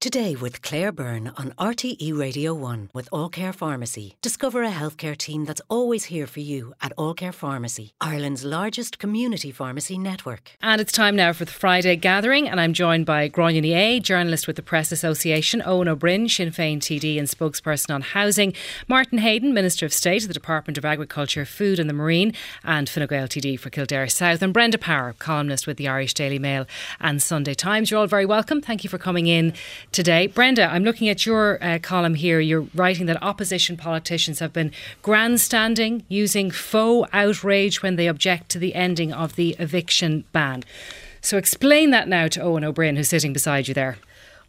Today with Claire Byrne on RTE Radio 1 with All Care Pharmacy. Discover a healthcare team that's always here for you at All Care Pharmacy, Ireland's largest community pharmacy network. And it's time now for the Friday gathering, and I'm joined by Gráinne É, journalist with the Press Association, Ó Broin, Sinn Féin TD and spokesperson on housing, Martin Heydon, Minister of State at the Department of Agriculture, Food and the Marine, and Fine Gael TD for Kildare South, and Brenda Power, columnist with the Irish Daily Mail and Sunday Times. You're all very welcome. Thank you for coming in today. Brenda, I'm looking at your uh, column here. You're writing that opposition politicians have been grandstanding, using faux outrage when they object to the ending of the eviction ban. So explain that now to Eoin Ó Broin, who's sitting beside you there.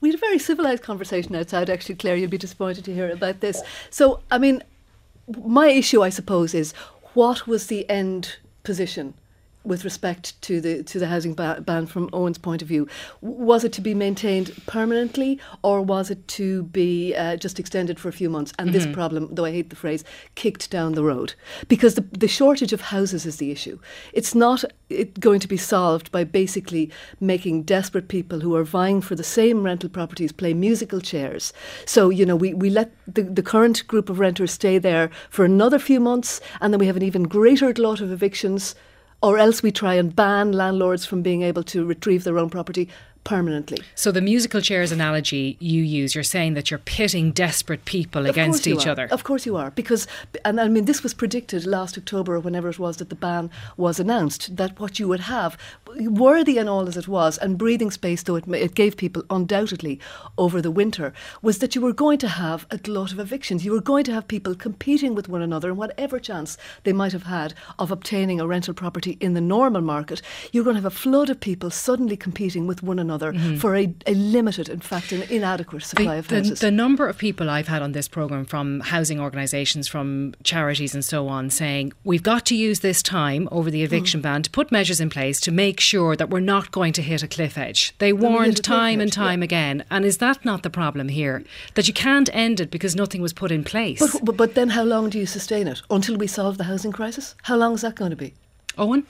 We had a very civilised conversation outside, actually, Claire. You'll be disappointed to hear about this. So, I mean, my issue, I suppose, is what was the end position with respect to the to the housing ba- ban from Eoin's point of view, was it to be maintained permanently or was it to be uh, just extended for a few months? And mm-hmm. this problem, though I hate the phrase, kicked down the road because the the shortage of houses is the issue. It's not it going to be solved by basically making desperate people who are vying for the same rental properties play musical chairs. So you know we we let the, the current group of renters stay there for another few months, and then we have an even greater glut of evictions or else we try and ban landlords from being able to retrieve their own property permanently. So the musical chairs analogy you use, you're saying that you're pitting desperate people of against each are. other. Of course you are, because and I mean this was predicted last October or whenever it was that the ban was announced that what you would have, worthy and all as it was, and breathing space though it, it gave people undoubtedly over the winter, was that you were going to have a glut of evictions. You were going to have people competing with one another, and whatever chance they might have had of obtaining a rental property in the normal market, you're going to have a flood of people suddenly competing with one another another mm-hmm. for a, a, limited, in fact, an inadequate supply the, of houses. The, the number of people I've had on this programme from housing organisations, from charities and so on, saying we've got to use this time over the eviction mm. ban to put measures in place to make sure that we're not going to hit a cliff edge. They warned time and time yeah. again. And is that not the problem here? That you can't end it because nothing was put in place? But, but, but then how long do you sustain it? Until we solve the housing crisis? How long is that going to be? Eoin?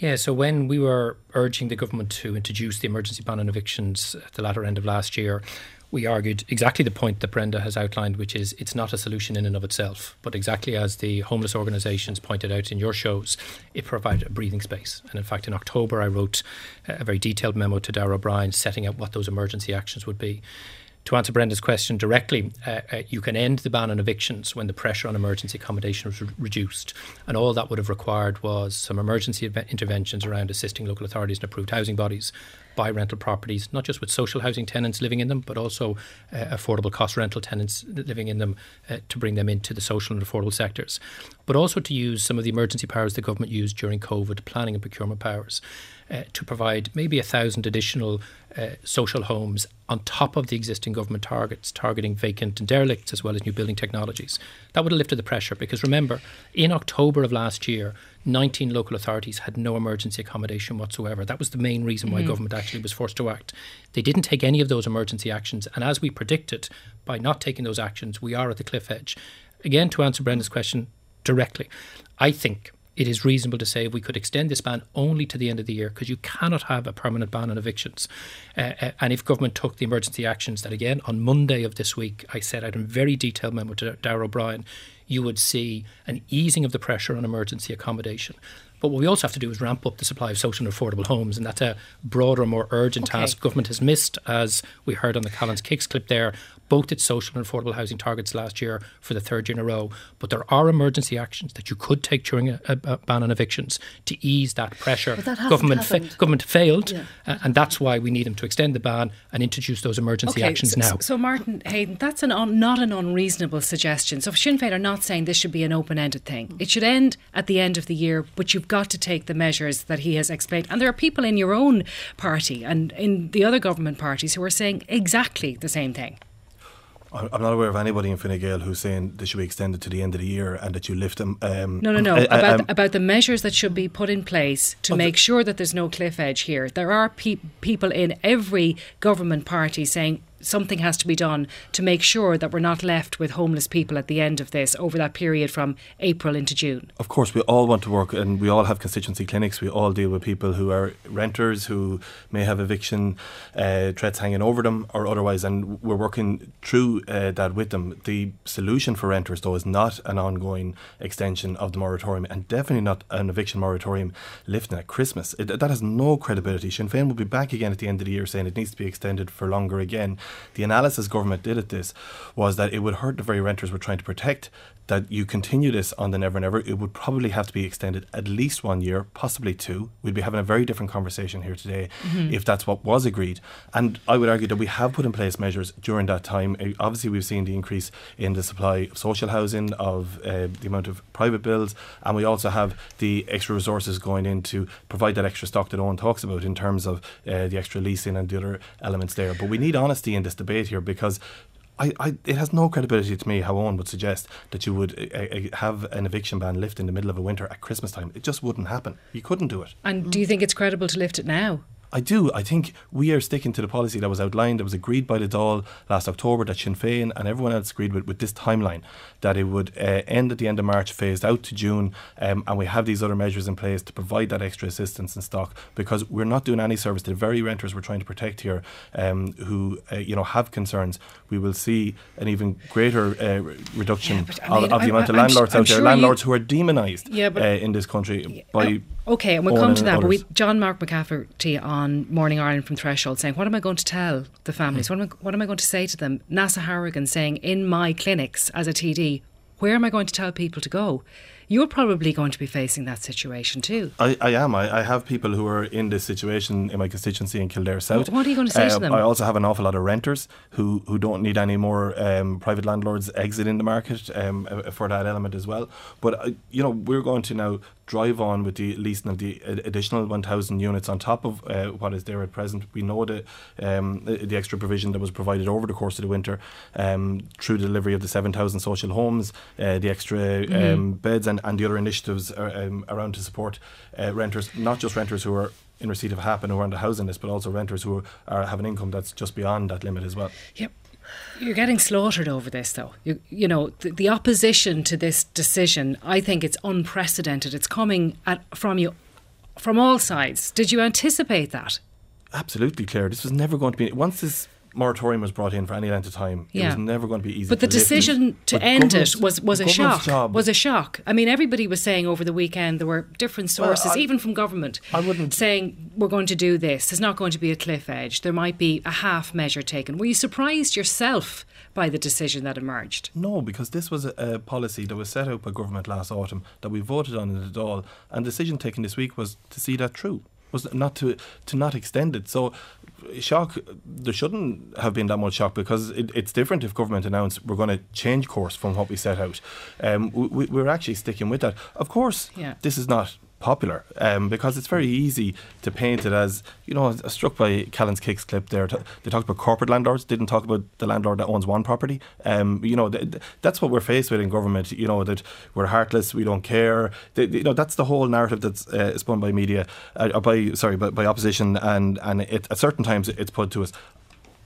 Yeah, so when we were urging the government to introduce the emergency ban on evictions at the latter end of last year, we argued exactly the point that Brenda has outlined, which is it's not a solution in and of itself, but exactly as the homeless organisations pointed out in your shows, it provided a breathing space. And in fact, in October, I wrote a very detailed memo to Darragh O'Brien setting out what those emergency actions would be to answer Brenda's question directly, uh, uh, you can end the ban on evictions when the pressure on emergency accommodation was re- reduced. And all that would have required was some emergency interventions around assisting local authorities and approved housing bodies buy rental properties, not just with social housing tenants living in them, but also uh, affordable cost rental tenants living in them uh, to bring them into the social and affordable sectors. But also to use some of the emergency powers the government used during COVID, planning and procurement powers uh, to provide maybe a thousand additional uh, social homes on top of the existing government targets, targeting vacant and derelicts as well as new building technologies. That would have lifted the pressure because remember, in October of last year, 19 local authorities had no emergency accommodation whatsoever. That was the main reason why mm-hmm. government actually was forced to act. They didn't take any of those emergency actions, and as we predicted, by not taking those actions, we are at the cliff edge. Again, to answer Brenda's question directly, I think it is reasonable to say we could extend this ban only to the end of the year because you cannot have a permanent ban on evictions. Uh, uh, and if government took the emergency actions that, again, on Monday of this week, I set out in very detailed memo to Darragh O'Brien, you would see an easing of the pressure on emergency accommodation. But what we also have to do is ramp up the supply of social and affordable homes, and that's a broader, more urgent okay. task. Government has missed, as we heard on the Callan's Kicks clip there, both its social and affordable housing targets last year for the third year in a row. But there are emergency actions that you could take during a, a, a ban on evictions to ease that pressure. But that government fa- government failed, yeah. uh, and that's why we need them to extend the ban and introduce those emergency okay, actions so, now. So, Martin Heydon, that's an un, not an unreasonable suggestion. So, Sinn Féin are not saying this should be an open-ended thing. It should end at the end of the year, but you've got to take the measures that he has explained. And there are people in your own party and in the other government parties who are saying exactly the same thing. I'm not aware of anybody in Fine Gael who's saying they should be extended to the end of the year and that you lift them. Um, no, no, no. About, um, about the measures that should be put in place to make sure that there's no cliff edge here. There are pe- people in every government party saying something has to be done to make sure that we're not left with homeless people at the end of this over that period from April into June? Of course, we all want to work and we all have constituency clinics. We all deal with people who are renters who may have eviction uh, threats hanging over them or otherwise, and we're working through uh, that with them. The solution for renters, though, is not an ongoing extension of the moratorium and definitely not an eviction moratorium lifting at Christmas. It, that has no credibility. Sinn Féin will be back again at the end of the year saying it needs to be extended for longer again. The analysis government did at this was that it would hurt the very renters we're trying to protect that you continue this on the Never Never, it would probably have to be extended at least one year, possibly two. We'd be having a very different conversation here today mm-hmm. if that's what was agreed. And I would argue that we have put in place measures during that time. Uh, obviously, we've seen the increase in the supply of social housing, of uh, the amount of private bills, and we also have the extra resources going in to provide that extra stock that Eoin talks about in terms of uh, the extra leasing and the other elements there. But we need honesty in this debate here because I, it has no credibility to me how Eoin would suggest that you would uh, uh, have an eviction ban lift in the middle of a winter at Christmas time. It just wouldn't happen. You couldn't do it. And do you think it's credible to lift it now? I do. I think we are sticking to the policy that was outlined, that was agreed by the Dáil last October, that Sinn Féin and everyone else agreed with, with this timeline, that it would uh, end at the end of March, phased out to June, um, and we have these other measures in place to provide that extra assistance and stock because we're not doing any service to the very renters we're trying to protect here um, who uh, you know have concerns. We will see an even greater uh, reduction yeah, of, mean, of, the amount of landlords I'm out there, sure landlords who are demonised yeah, uh, in this country by Okay, and we'll come to that. But we, John Mark McCafferty on Morning Ireland from Threshold saying, "What am I going to tell the families? Mm. What, am I, what am I going to say to them?" NASA Harrigan saying, "In my clinics as a TD, where am I going to tell people to go?" You're probably going to be facing that situation too. I, I am. I, I, have people who are in this situation in my constituency in Kildare South. What are you going to say uh, to them? I also have an awful lot of renters who, who don't need any more um, private landlords exiting the market um, uh, for that element as well. But, uh, you know, we're going to now drive on with the leasing of the additional 1,000 units on top of uh, what is there at present. We know that um, the extra provision that was provided over the course of the winter um, through the delivery of the 7,000 social homes, uh, the extra mm-hmm. um, beds, and, and the other initiatives are, uh, um, around to support uh, renters, not just renters who are in receipt of HAP and who are under housing list, but also renters who are, have an income that's just beyond that limit as well. Yep. You're getting slaughtered over this, though. You, you know, the, the, opposition to this decision, I think it's unprecedented. It's coming at, from you from all sides. Did you anticipate that? Absolutely, Claire. This was never going to be. Once this moratorium was brought in for any length of time, yeah. it was never going to be easy. But the decision to but end it was, was a shock. Job, was a shock. I mean, everybody was saying over the weekend there were different sources, well, I, even from government, I wouldn't saying we're going to do this. There's not going to be a cliff edge. There might be a half measure taken. Were you surprised yourself by the decision that emerged? No, because this was a, a policy that was set out by government last autumn that we voted on in the Dáil, and the decision taken this week was to see that through was not to to not extend it. So shock there shouldn't have been that much shock because it, it's different if government announced we're going to change course from what we set out. Um, we, we're actually sticking with that. Of course, yeah. this is not popular um, because it's very easy to paint it as you know struck by Callan's kicks clip there. They talked about corporate landlords didn't talk about the landlord that owns one property. Um, you know th- that's what we're faced with in government you know that we're heartless we don't care. They, you know that's the whole narrative that's uh, spun by media uh, by sorry by, by opposition and and it, at certain times it's put to us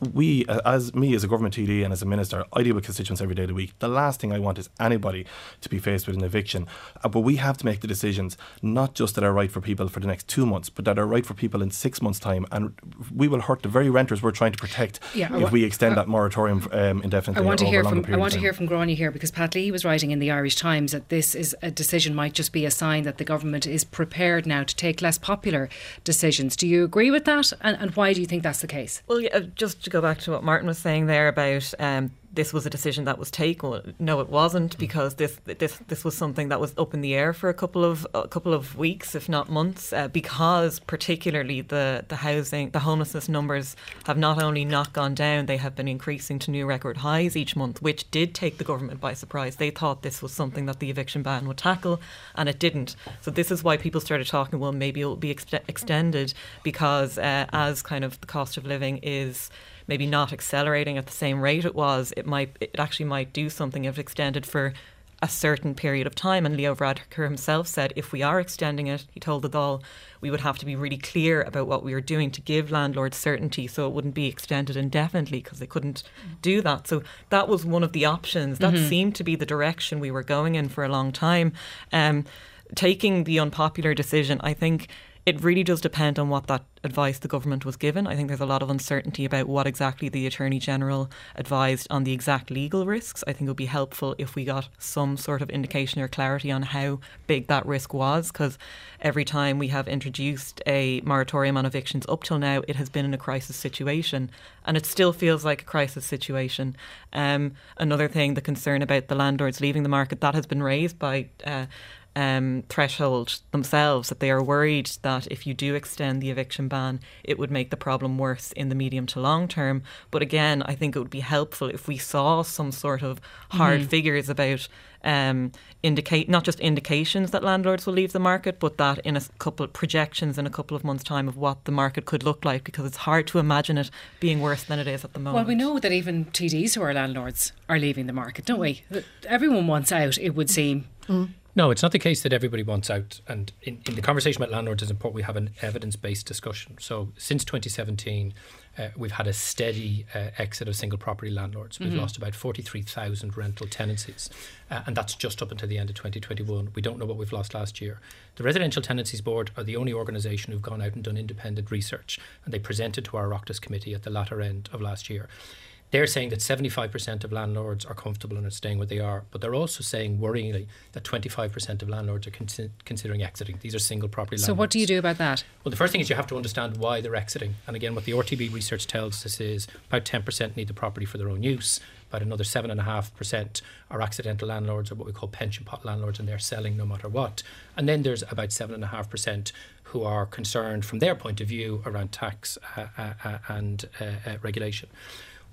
we, as me as a government TD and as a minister, I deal with constituents every day of the week. The last thing I want is anybody to be faced with an eviction. Uh, but we have to make the decisions, not just that are right for people for the next two months, but that are right for people in six months' time. And we will hurt the very renters we're trying to protect yeah, if we extend uh, that moratorium um, indefinitely. I want to hear from I want to hear from Gráinne here because Pat Leahy was writing in the Irish Times that this is a decision might just be a sign that the government is prepared now to take less popular decisions. Do you agree with that? And, and why do you think that's the case? Well, yeah, just to go back to what Martin was saying there about um, this was a decision that was taken. No, it wasn't because this this this was something that was up in the air for a couple of a couple of weeks, if not months, uh, because particularly the the housing the homelessness numbers have not only not gone down, they have been increasing to new record highs each month, which did take the government by surprise. They thought this was something that the eviction ban would tackle, and it didn't. So this is why people started talking. Well, maybe it will be ex- extended because uh, as kind of the cost of living is maybe not accelerating at the same rate it was, it might it actually might do something if extended for a certain period of time. And Leo Varadkar himself said if we are extending it, he told the Dáil, we would have to be really clear about what we are doing to give landlords certainty so it wouldn't be extended indefinitely because they couldn't do that. So that was one of the options. That mm-hmm. seemed to be the direction we were going in for a long time. Um, taking the unpopular decision, I think it really does depend on what that advice the government was given. I think there's a lot of uncertainty about what exactly the Attorney General advised on the exact legal risks. I think it would be helpful if we got some sort of indication or clarity on how big that risk was, because every time we have introduced a moratorium on evictions up till now, it has been in a crisis situation, and it still feels like a crisis situation. Um, another thing, the concern about the landlords leaving the market, that has been raised by. Uh, um, threshold themselves that they are worried that if you do extend the eviction ban, it would make the problem worse in the medium to long term. But again, I think it would be helpful if we saw some sort of hard mm-hmm. figures about um, indicate not just indications that landlords will leave the market, but that in a couple projections in a couple of months' time of what the market could look like, because it's hard to imagine it being worse than it is at the moment. Well, we know that even TDs who are landlords are leaving the market, don't we? Everyone wants out. It would seem. Mm. No, it's not the case that everybody wants out. And in, in the conversation about landlords, it's important we have an evidence based discussion. So since 2017, uh, we've had a steady uh, exit of single property landlords. We've mm-hmm. lost about 43,000 rental tenancies, uh, and that's just up until the end of 2021. We don't know what we've lost last year. The Residential Tenancies Board are the only organisation who've gone out and done independent research, and they presented to our Oireachtas committee at the latter end of last year. They're saying that 75% of landlords are comfortable and are staying where they are, but they're also saying worryingly that 25% of landlords are con- considering exiting. These are single property landlords. So, what do you do about that? Well, the first thing is you have to understand why they're exiting. And again, what the RTB research tells us is about 10% need the property for their own use. About another 7.5% are accidental landlords or what we call pension pot landlords, and they're selling no matter what. And then there's about 7.5% who are concerned from their point of view around tax uh, uh, uh and uh, uh, regulation.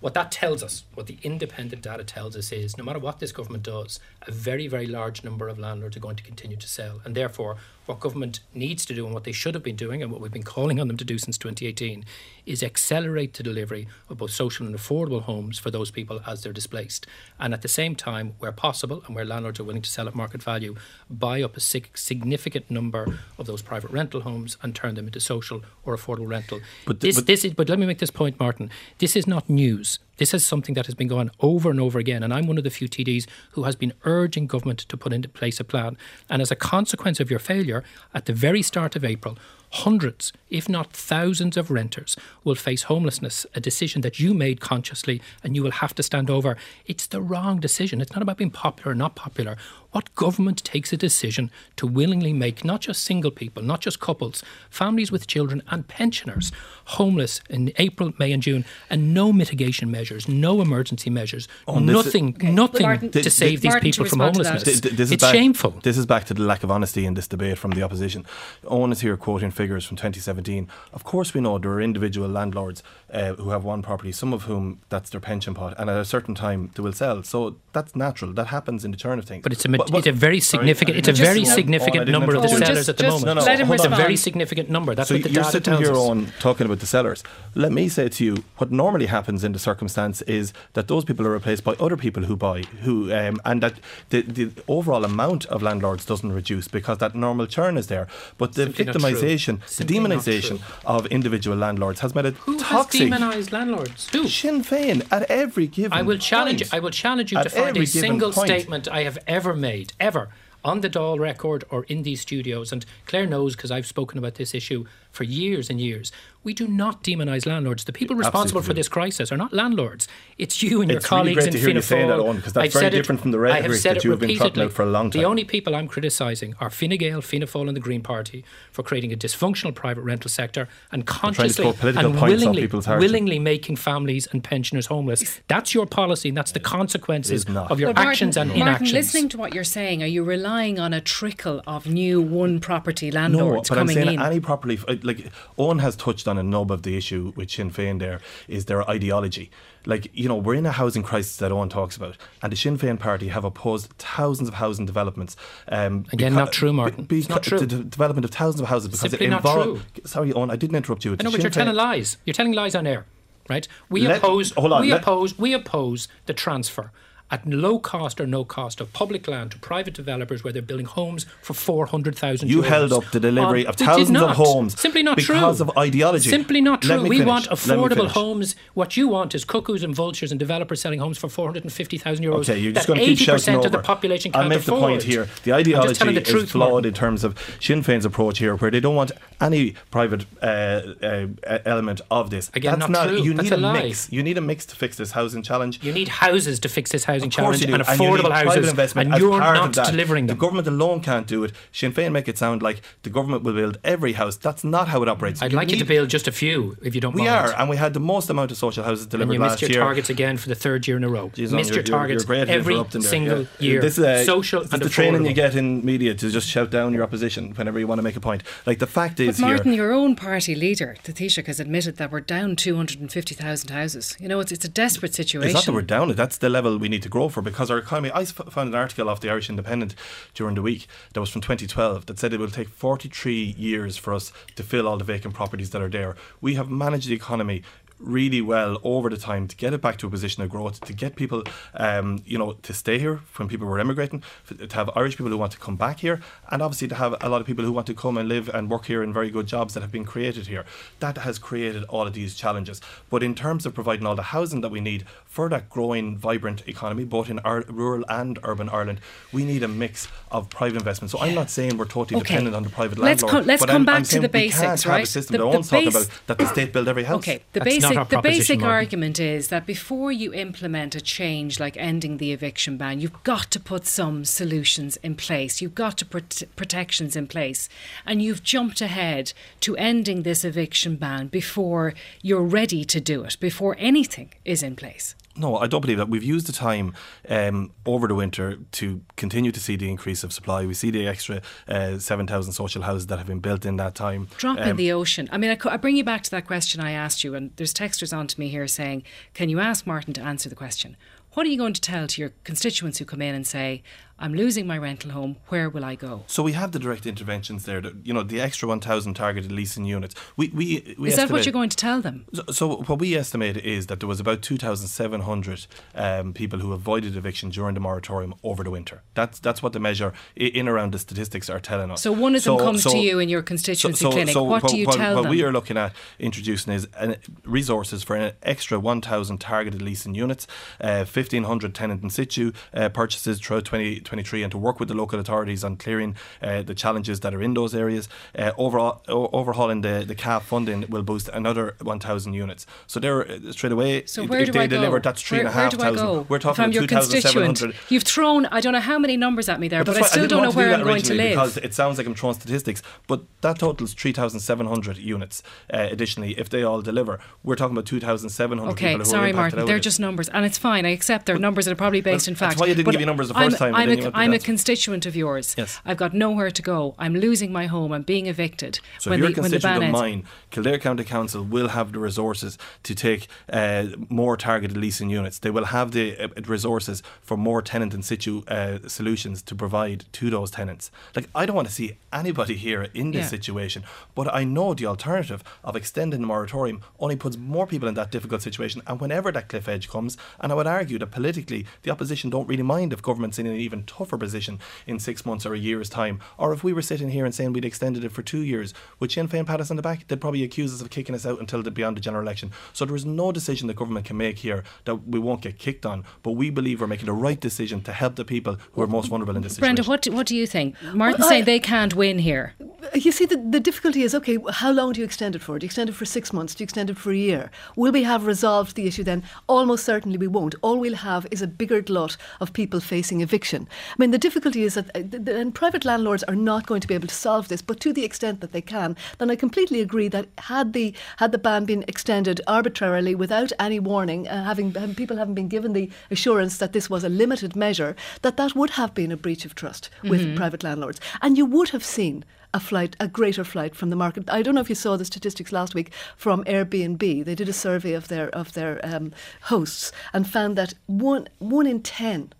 What that tells us, what the independent data tells us is no matter what this government does, a very, very large number of landlords are going to continue to sell. And therefore, what government needs to do and what they should have been doing and what we've been calling on them to do since 2018 is accelerate the delivery of both social and affordable homes for those people as they're displaced. And at the same time, where possible and where landlords are willing to sell at market value, buy up a significant number of those private rental homes and turn them into social or affordable rental. But, this, but, this is, but let me make this point, Martin. This is not news news. This is something that has been going over and over again. And I'm one of the few TDs who has been urging government to put into place a plan. And as a consequence of your failure, at the very start of April, hundreds, if not thousands, of renters will face homelessness, a decision that you made consciously and you will have to stand over. It's the wrong decision. It's not about being popular or not popular. What government takes a decision to willingly make not just single people, not just couples, families with children and pensioners homeless in April, May, and June, and no mitigation measures, no emergency measures, oh, nothing, is, nothing Martin, to save these people from homelessness. This, it's back, shameful. This is back to the lack of honesty in this debate from the opposition. Eoin is here quoting figures from 2017. Of course, we know there are individual landlords uh, who have one property, some of whom that's their pension pot, and at a certain time they will sell. So that's natural. That happens in the turn of things. But it's a, but, but, it's a very significant. Sorry, it's a very significant number of the sellers at the moment. No, no, let him respond. a very significant number. That's so what the you're data sitting tells here us. on talking about the sellers. Let me say to you, what normally happens in the circumstance is that those people are replaced by other people who buy, who um, and that the, the overall amount of landlords doesn't reduce because that normal churn is there. But the Simply victimisation, the demonisation of individual landlords has made it who toxic. Who has demonised landlords? Who? Sinn Féin at every given. I will challenge. Point. I will challenge you to find a single point. statement I have ever made ever on the Dáil record or in these studios. And Claire knows because I've spoken about this issue for years and years. We do not demonise landlords. The people responsible Absolutely. for this crisis are not landlords. It's you and your it's colleagues really great in to hear you saying that on because that's I've very different it, from the rhetoric that you've been talking about for a long time. The only people I'm criticising are Fine Gael, Fianna Fáil and the Green Party for creating a dysfunctional private rental sector and consciously and willingly, willingly making families and pensioners homeless. That's your policy and that's the consequences of your Martin, actions and Martin, inactions. listening to what you're saying, are you relying on a trickle of new one property landlords no, but coming I'm saying in? any property uh, like Eoin has touched on a nub of the issue with Sinn Féin there is their ideology. Like, you know, we're in a housing crisis that Eoin talks about, and the Sinn Féin party have opposed thousands of housing developments. Um, Again, not true, Martin. Be, not true. The development of thousands of houses because Simply it involved. Sorry, Eoin, I didn't interrupt you. I know, but you're telling lies. You're telling lies on air, right? We Let, oppose. On, we oppose. We oppose the transfer at low cost or no cost of public land to private developers where they're building homes for 400,000 You euros. held up the delivery Uh, of thousands of homes Simply not true. because of ideology. Simply not true. We finish. want affordable homes. What you want is cuckoos and vultures and developers selling homes for 450,000 euros. Okay, you're just going to keep 80% shouting over. of the population I'll can't make the point here. The I'm just telling ideology the truth, is flawed Martin. in terms of Sinn Féin's approach here, where they don't want any private uh, uh, element of this. Again, That's not true. You That's need a lie. mix. You need a mix to fix this housing challenge. You need houses to fix this housing Of course challenge and affordable private houses, investment and you're not that. delivering them. The government alone can't do it. Sinn Féin make it sound like the government will build every house. That's not how it operates. I'd like you to build just a few, if you don't We mind. are, and we had the most amount of social houses and delivered you last missed your year. targets again for the third year in a row. Jeez, missed you're- your you're- targets you're every single yeah. year. This is uh, Social this and is the training you get in media to just shout down your opposition whenever you want to make a point. Like the fact is, But is Martin, here. your own party leader, the Taoiseach, has admitted that we're down 250,000 houses. You know, it's, it's a desperate situation. It's not that we're down it. That's the level we need to grow for because our economy. I found an article off the Irish Independent during the week that was from 2012 that said it will take 43 years for us to fill all the vacant properties that are there. We have managed the economy really well over the time to get it back to a position of growth, to get people, um, you know, to stay here when people were emigrating, to have Irish people who want to come back here, and obviously to have a lot of people who want to come and live and work here in very good jobs that have been created here. That has created all of these challenges. But in terms of providing all the housing that we need for that growing, vibrant economy, both in our rural and urban Ireland, we need a mix of private investment. So I'm not saying we're totally Okay. dependent on the private Let's landlord. come- let's but come I'm, back I'm to the basics, right? a The- that the base- about that the state build every house. Okay, the That's not basic the basic Martin. argument is that before you implement a change like ending the eviction ban, you've got to put some solutions in place. You've got to put protections in place, and you've jumped ahead to ending this eviction ban before you're ready to do it, before anything is in place. No, I don't believe that. We've used the time um, over the winter to continue to see the increase of supply. We see the extra uh, 7,000 social houses that have been built in that time. Drop in Um, the ocean. I mean, I, co- I bring you back to that question I asked you, and there's texters on to me here saying, "Can you ask Martin to answer the question? What are you going to tell to your constituents who come in and say, I'm losing my rental home. Where will I go?" So we have the direct interventions there. That, you know, the extra 1,000 targeted leasing units. We, we, we Is that what you're going to tell them? So, so what we estimate is that there was about 2,700 um, people who avoided eviction during the moratorium over the winter. That's that's what the measure in around the statistics are telling us. So one of them comes so- to you in your constituency clinic. What do you what, tell what them? we are looking at introducing is an, resources for an extra 1,000 targeted leasing units, uh, 1,500 tenant in situ uh, purchases throughout 2023, and to work with the local authorities on clearing uh, the challenges that are in those areas. Uh, overall, overhauling the, the CALF funding will boost another 1,000 units. So they're uh, straight away. So if- where if do they I go? deliver, that's three where, and a half where do I thousand. go? We're talking I'm about your constituent, 2,700. you've thrown I don't know how many numbers at me there, but, that's I still didn't don't know where do I'm going to live. Because it sounds like I'm throwing statistics, but that totals 3,700 units uh, additionally if they all deliver. We're talking about 2,700 Okay, people who are sorry, Martin. They're just numbers, and it's fine. I accept they're numbers that are probably based in fact. that's why you didn't But give me numbers the I'm first time, I'm, a, you went to I'm a constituent of yours. Yes. I've got nowhere to go. I'm losing my home. I'm being evicted. So when if you're the, a when the constituent ban of ends. mine, Kildare County Council will have the resources to take uh, more targeted leasing units. They will have the uh, resources for more tenant in situ uh, solutions to provide to those tenants. Like I don't want to see anybody here in this Yeah. situation, but I know the alternative of extending the moratorium only puts more people in that difficult situation. And whenever that cliff edge comes, and I would argue that politically the opposition don't really mind if government's in an even tougher position in six months or a year's time, or if we were sitting here and saying we'd extended it for two years, would Sinn Féin pat us on the back? They'd probably accuse us of kicking us out until the, beyond the general election. So there is no decision the government can make here that we won't get kicked on. But we believe we're making the right decision to help the people who are most vulnerable in this situation. Brenda, what do, what do you think? Martin's Well, saying they can't win here. You see, the, the difficulty is okay, how long do you extend it for? Do you extend it for six months? Do you extend it for a year? Will we have resolved the issue then? Almost certainly we won't. All we'll have is a bigger glut of people facing eviction. I mean, the difficulty is that uh, and private landlords are not going to be able to solve this, but to the extent that they can, then I completely agree that had the had the ban been extended arbitrarily without any warning, uh, having, people haven't been given the assurance that this was a limited measure, that that would have been a breach of trust with private landlords, and you would have seen a flight, a greater flight from the market. I don't know if you saw the statistics last week from Airbnb. They did a survey of their of their um, hosts and found that one one in ten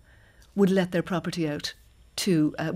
would let their property out to, uh,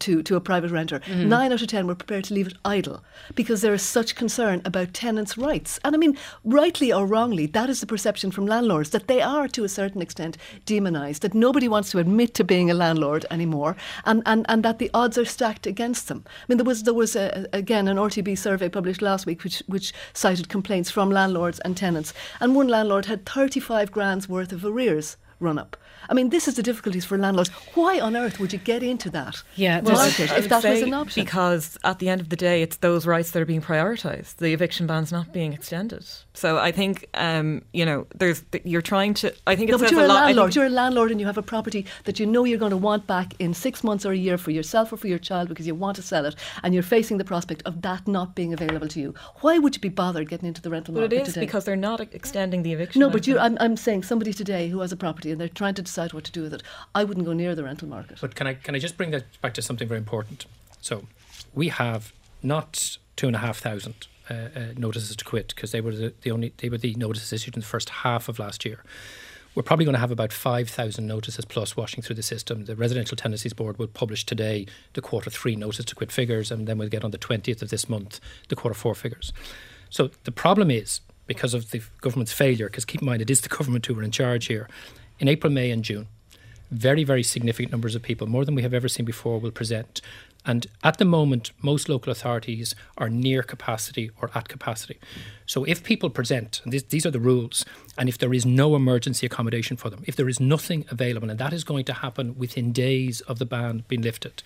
to to a private renter. Mm. Nine out of ten were prepared to leave it idle because there is such concern about tenants' rights. And I mean, rightly or wrongly, that is the perception from landlords that they are to a certain extent demonised. That nobody wants to admit to being a landlord anymore, and, and, and that the odds are stacked against them. I mean, there was there was a, again an RTB survey published last week which which cited complaints from landlords and tenants, and one landlord had 35 grand's worth of arrears run up. I mean, this is the difficulties for landlords. Why on earth would you get into that yeah, market if that was an option? Because at the end of the day, it's those rights that are being prioritised. The eviction ban's not being extended. So I think, um, you know, there's you're trying to. I think no, but you're a, a landlord. You're a landlord, and you have a property that you know you're going to want back in six months or a year for yourself or for your child because you want to sell it, and you're facing the prospect of that not being available to you. Why would you be bothered getting into the rental market today? But it is today? because they're not extending the eviction. No, but I'm, I'm saying somebody today who has a property and they're trying to decide what to do with it. I wouldn't go near the rental market. But can I can I just bring that back to something very important? So we have not two and a half thousand uh, uh, notices to quit because they were the, the, only they were the notices issued in the first half of last year. We're probably going to have about 5,000 notices plus washing through the system. The Residential Tenancies Board will publish today the quarter three notice to quit figures, and then we'll get on the 20th of this month the quarter four figures. So the problem is because of the government's failure, because keep in mind it is the government who are in charge here, in April, May, and June, very, very significant numbers of people, more than we have ever seen before, will present. And at the moment, most local authorities are near capacity or at capacity. So if people present, and this, these are the rules, and if there is no emergency accommodation for them, if there is nothing available, and that is going to happen within days of the ban being lifted,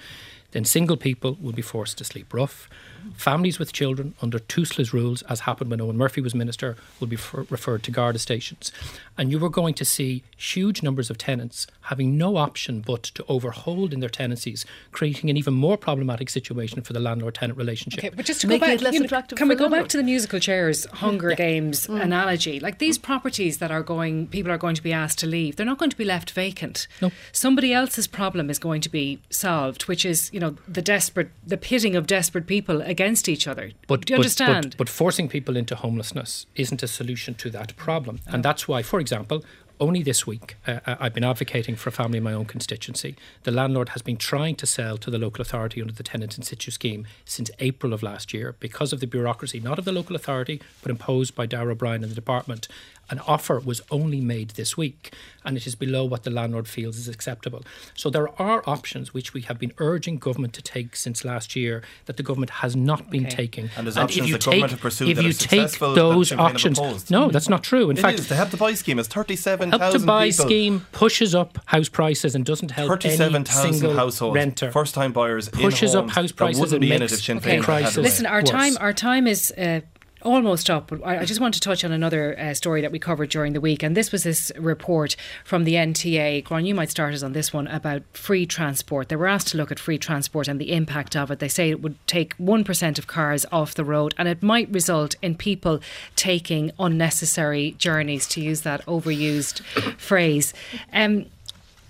then single people will be forced to sleep rough. Families with children under Tusla's rules, as happened when Eoghan Murphy was minister, will be f- referred to Garda stations. And you were going to see huge numbers of tenants having no option but to overhold in their tenancies, creating an even more problematic situation for the landlord-tenant relationship. Okay, but just to Make go back, less attractive can we go landlord? back to the musical chairs Hunger yeah. Games mm. analogy? Like these properties that are going, people are going to be asked to leave. They're not going to be left vacant. No. Somebody else's problem is going to be solved, which is you know the desperate, the pitting of desperate people against each other. But, Do you but, understand? But, but forcing people into homelessness isn't a solution to that problem. And oh. that's why, for example, only this week, uh, uh, I've been advocating for a family in my own constituency. The landlord has been trying to sell to the local authority under the tenant in situ scheme since April of last year because of the bureaucracy, not of the local authority, but imposed by Darragh O'Brien and the department. An offer was only made this week, and it is below what the landlord feels is acceptable. So there are options which we have been urging government to take since last year that the government has not been taking. And, and if you take, if you take those options, no, that's not true. In fact, is. the Help the Buy scheme is 37 up to buy people. scheme pushes up house prices and doesn't help 37,000 households, renter. First time buyers pushes up house prices and makes the okay. crisis. Listen, our time our time is uh, almost up. I, I just want to touch on another uh, story that we covered during the week, and this was this report from the NTA. Gráinne, you might start us on this one about free transport. They were asked to look at free transport and the impact of it. They say it would take one percent of cars off the road, and it might result in people taking unnecessary journeys, to use that overused phrase. Um,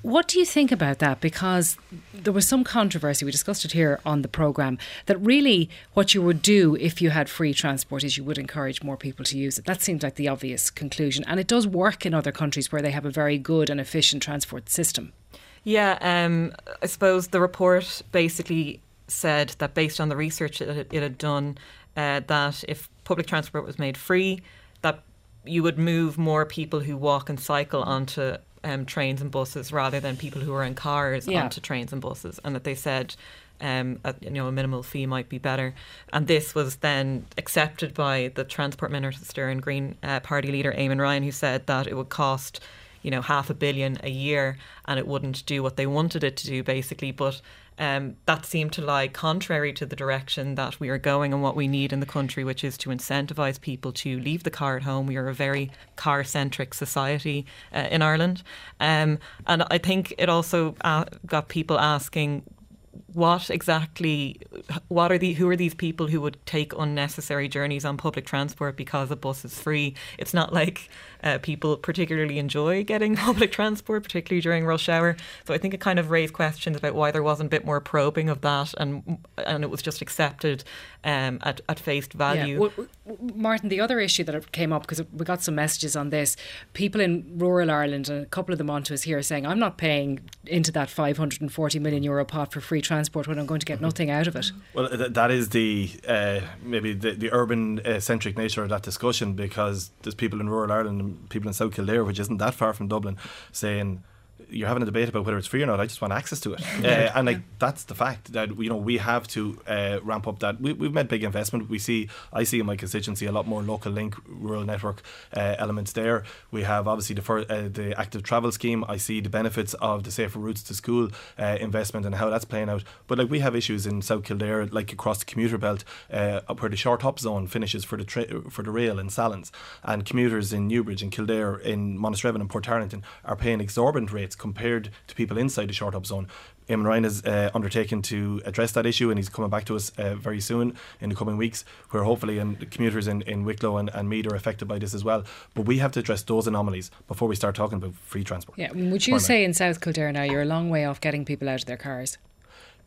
what do you think about that? Because there was some controversy, we discussed it here on the programme, that really what you would do if you had free transport is you would encourage more people to use it. That seems like the obvious conclusion. And it does work in other countries where they have a very good and efficient transport system. Yeah, um, I suppose the report basically said that based on the research it, it had done, uh, that if public transport was made free, that you would move more people who walk and cycle onto um, trains and buses rather than people who are in cars yeah. onto trains and buses, and that they said. Um, a, you know, a minimal fee might be better, and this was then accepted by the transport minister and Green uh, Party leader Eamon Ryan, who said that it would cost, you know, half a billion a year, and it wouldn't do what they wanted it to do, basically. But um, that seemed to lie contrary to the direction that we are going and what we need in the country, which is to incentivise people to leave the car at home. We are a very car centric society uh, in Ireland. Um, and I think it also uh, got people asking what exactly, what are the, who are these people who would take unnecessary journeys on public transport because a bus is free? It's not like uh, people particularly enjoy getting public transport, particularly during rush hour. So I think it kind of raised questions about why there wasn't a bit more probing of that, and and it was just accepted um, at at face value. Yeah. Well, Martin, the other issue that came up because we got some messages on this, people in rural Ireland, and a couple of them onto us here saying, "I'm not paying into that 540 million euro pot for free transport when I'm going to get nothing out of it." Well, th- that is the uh, maybe the, the urban uh, centric nature of that discussion because there's people in rural Ireland and people in South Kildare, which isn't that far from Dublin, saying you're having a debate about whether it's free or not. I just want access to it, uh, and like that's the fact that you know we have to uh, ramp up that. We, we've made big investment. We see, I see in my constituency a lot more local link, rural network uh, elements there. We have obviously the uh, the active travel scheme. I see the benefits of the safer routes to school uh, investment and how that's playing out. But like we have issues in South Kildare, like across the commuter belt, uh, where the short hop zone finishes for the tra- for the rail in Sallins, and commuters in Newbridge and Kildare, in Monasterevin and Portarlington are paying exorbitant rates compared to people inside the short hop zone. Eamon Ryan has uh, undertaken to address that issue, and he's coming back to us uh, very soon in the coming weeks, where hopefully and commuters in, in Wicklow and, and Meath are affected by this as well. But we have to address those anomalies before we start talking about free transport. Yeah, would you say in South Kildare now you're a long way off getting people out of their cars?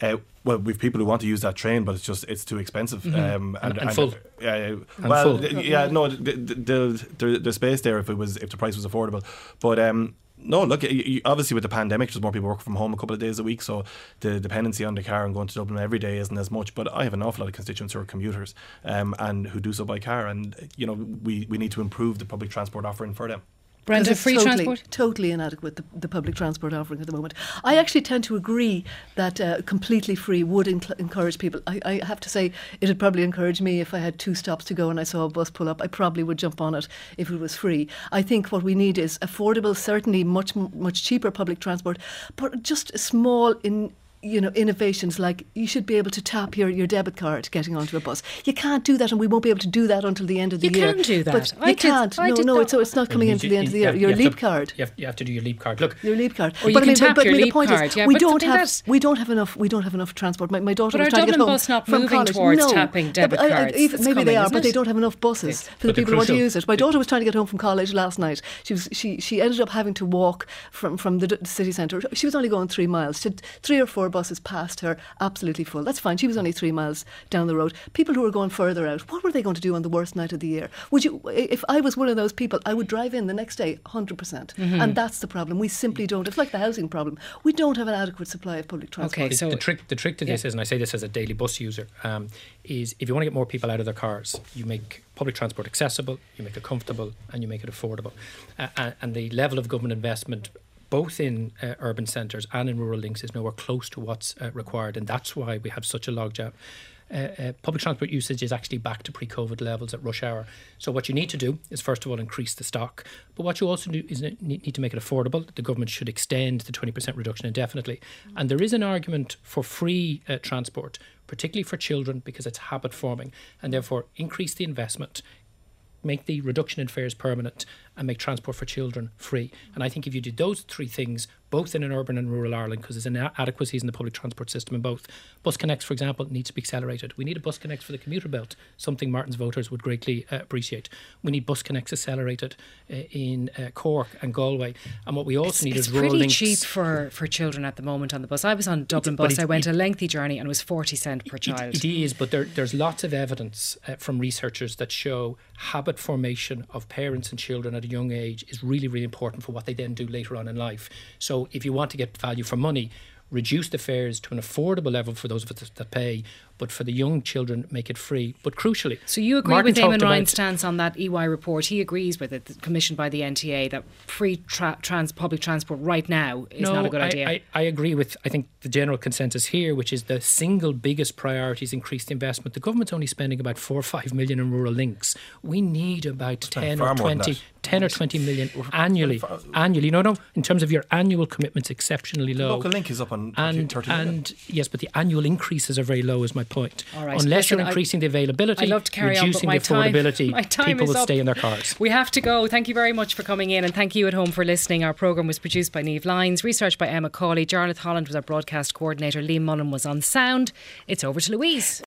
Uh, well, we've people who want to use that train, but it's just it's too expensive. Mm-hmm. Um, and, and, and, full. Uh, well, full. yeah, no, the, the, the, the, space there if it was if the price was affordable, but um, no, look, obviously with the pandemic, there's more people working from home a couple of days a week, so the dependency on the car and going to Dublin every day isn't as much. But I have an awful lot of constituents who are commuters um, and who do so by car, and you know we, we need to improve the public transport offering for them. Brenda, free totally, transport? Totally inadequate, the, the, public transport offering at the moment. I actually tend to agree that uh, completely free would inc- encourage people. I, I, have to say, it would probably encourage me if I had two stops to go and I saw a bus pull up. I probably would jump on it if it was free. I think what we need is affordable, certainly much, much cheaper public transport, but just a small in you know, innovations like you should be able to tap your, your debit card getting onto a bus. You can't do that, and we won't be able to do that until the end of the you year. You can do that. But I you can't. no, no, it's, so it's not coming into the end of the year. Your leap to, card. You have, you have, to do your leap card. Look, your leap card. Or but you I mean, tap but, your leap the point card. Is, yeah, we don't have we don't have enough we don't have enough transport. My, my daughter but was trying Dublin to get home bus not from moving college. towards no. tapping debit yeah, cards. even, maybe coming, they are, but they don't have enough buses for the people who want to use it. My daughter was trying to get home from college last night. She was she she ended up having to walk from from the city centre. She was only going three miles. She had three or four buses past her, absolutely full. That's fine. She was only three miles down the road. People who were going further out, what were they going to do on the worst night of the year? Would you, if I was one of those people, I would drive in the next day 100%. mm hmm And that's the problem. We simply don't. It's like the housing problem. We don't have an adequate supply of public transport. Okay, so the trick, the trick to this yeah. is, and I say this as a daily bus user, um, is if you want to get more people out of their cars, you make public transport accessible, you make it comfortable, and you make it affordable. Uh, and the level of government investment both in uh, urban centres and in rural links is nowhere close to what's uh, required, and that's why we have such a logjam. Uh, uh, public transport usage is actually back to pre-COVID levels at rush hour. So what you need to do is first of all increase the stock, but what you also do is need to make it affordable. The government should extend the 20% reduction indefinitely, and there is an argument for free uh, transport, particularly for children, because it's habit forming, and therefore increase the investment make the reduction in fares permanent and make transport for children free. And I think if you do those three things, both in an urban and rural Ireland, because there's inadequacies in the public transport system in both, bus connects, for example, needs to be accelerated. We need a bus connect for the commuter belt, something Martin's voters would greatly uh, appreciate. We need bus connects accelerated uh, in uh, Cork and Galway. And what we also it's, need it's is rural pretty cheap for, for children at the moment on the bus. I was on Dublin bus. I went it, a lengthy journey and it was 40 cent per child. it, it is, but there, there's lots of evidence uh, from researchers that show habit formation of parents and children at a young age is really, really important for what they then do later on in life. So if you want to get value for money, reduce the fares to an affordable level for those of us that pay, but for the young children, make it free. But crucially, so you agree Martin with Eamon Ryan's stance on that EY report? He agrees with it, commissioned by the NTA, that free tra- trans public transport right now is no, not a good I, idea. I, I agree with I think the general consensus here, which is the single biggest priority is increased investment. The government's only spending about four or five million in rural links. We need about ten or 20, 10 or 20 million annually. Annually. No, no. In terms of your annual commitments, exceptionally low. Local link is up on 30, and 30 million. and yes, but the annual increases are very low. Is my point. Right. Unless Listen, you're I- increasing the availability, I'd love to carry on, reducing my the time- affordability, my time people will up. stay in their cars. We have to go. Thank you very much for coming in, and thank you at home for listening. Our programme was produced by Neve Lines, researched by Emma Cawley. Jarlath Holland was our broadcast coordinator. Liam Mullen was on sound. It's over to Louise.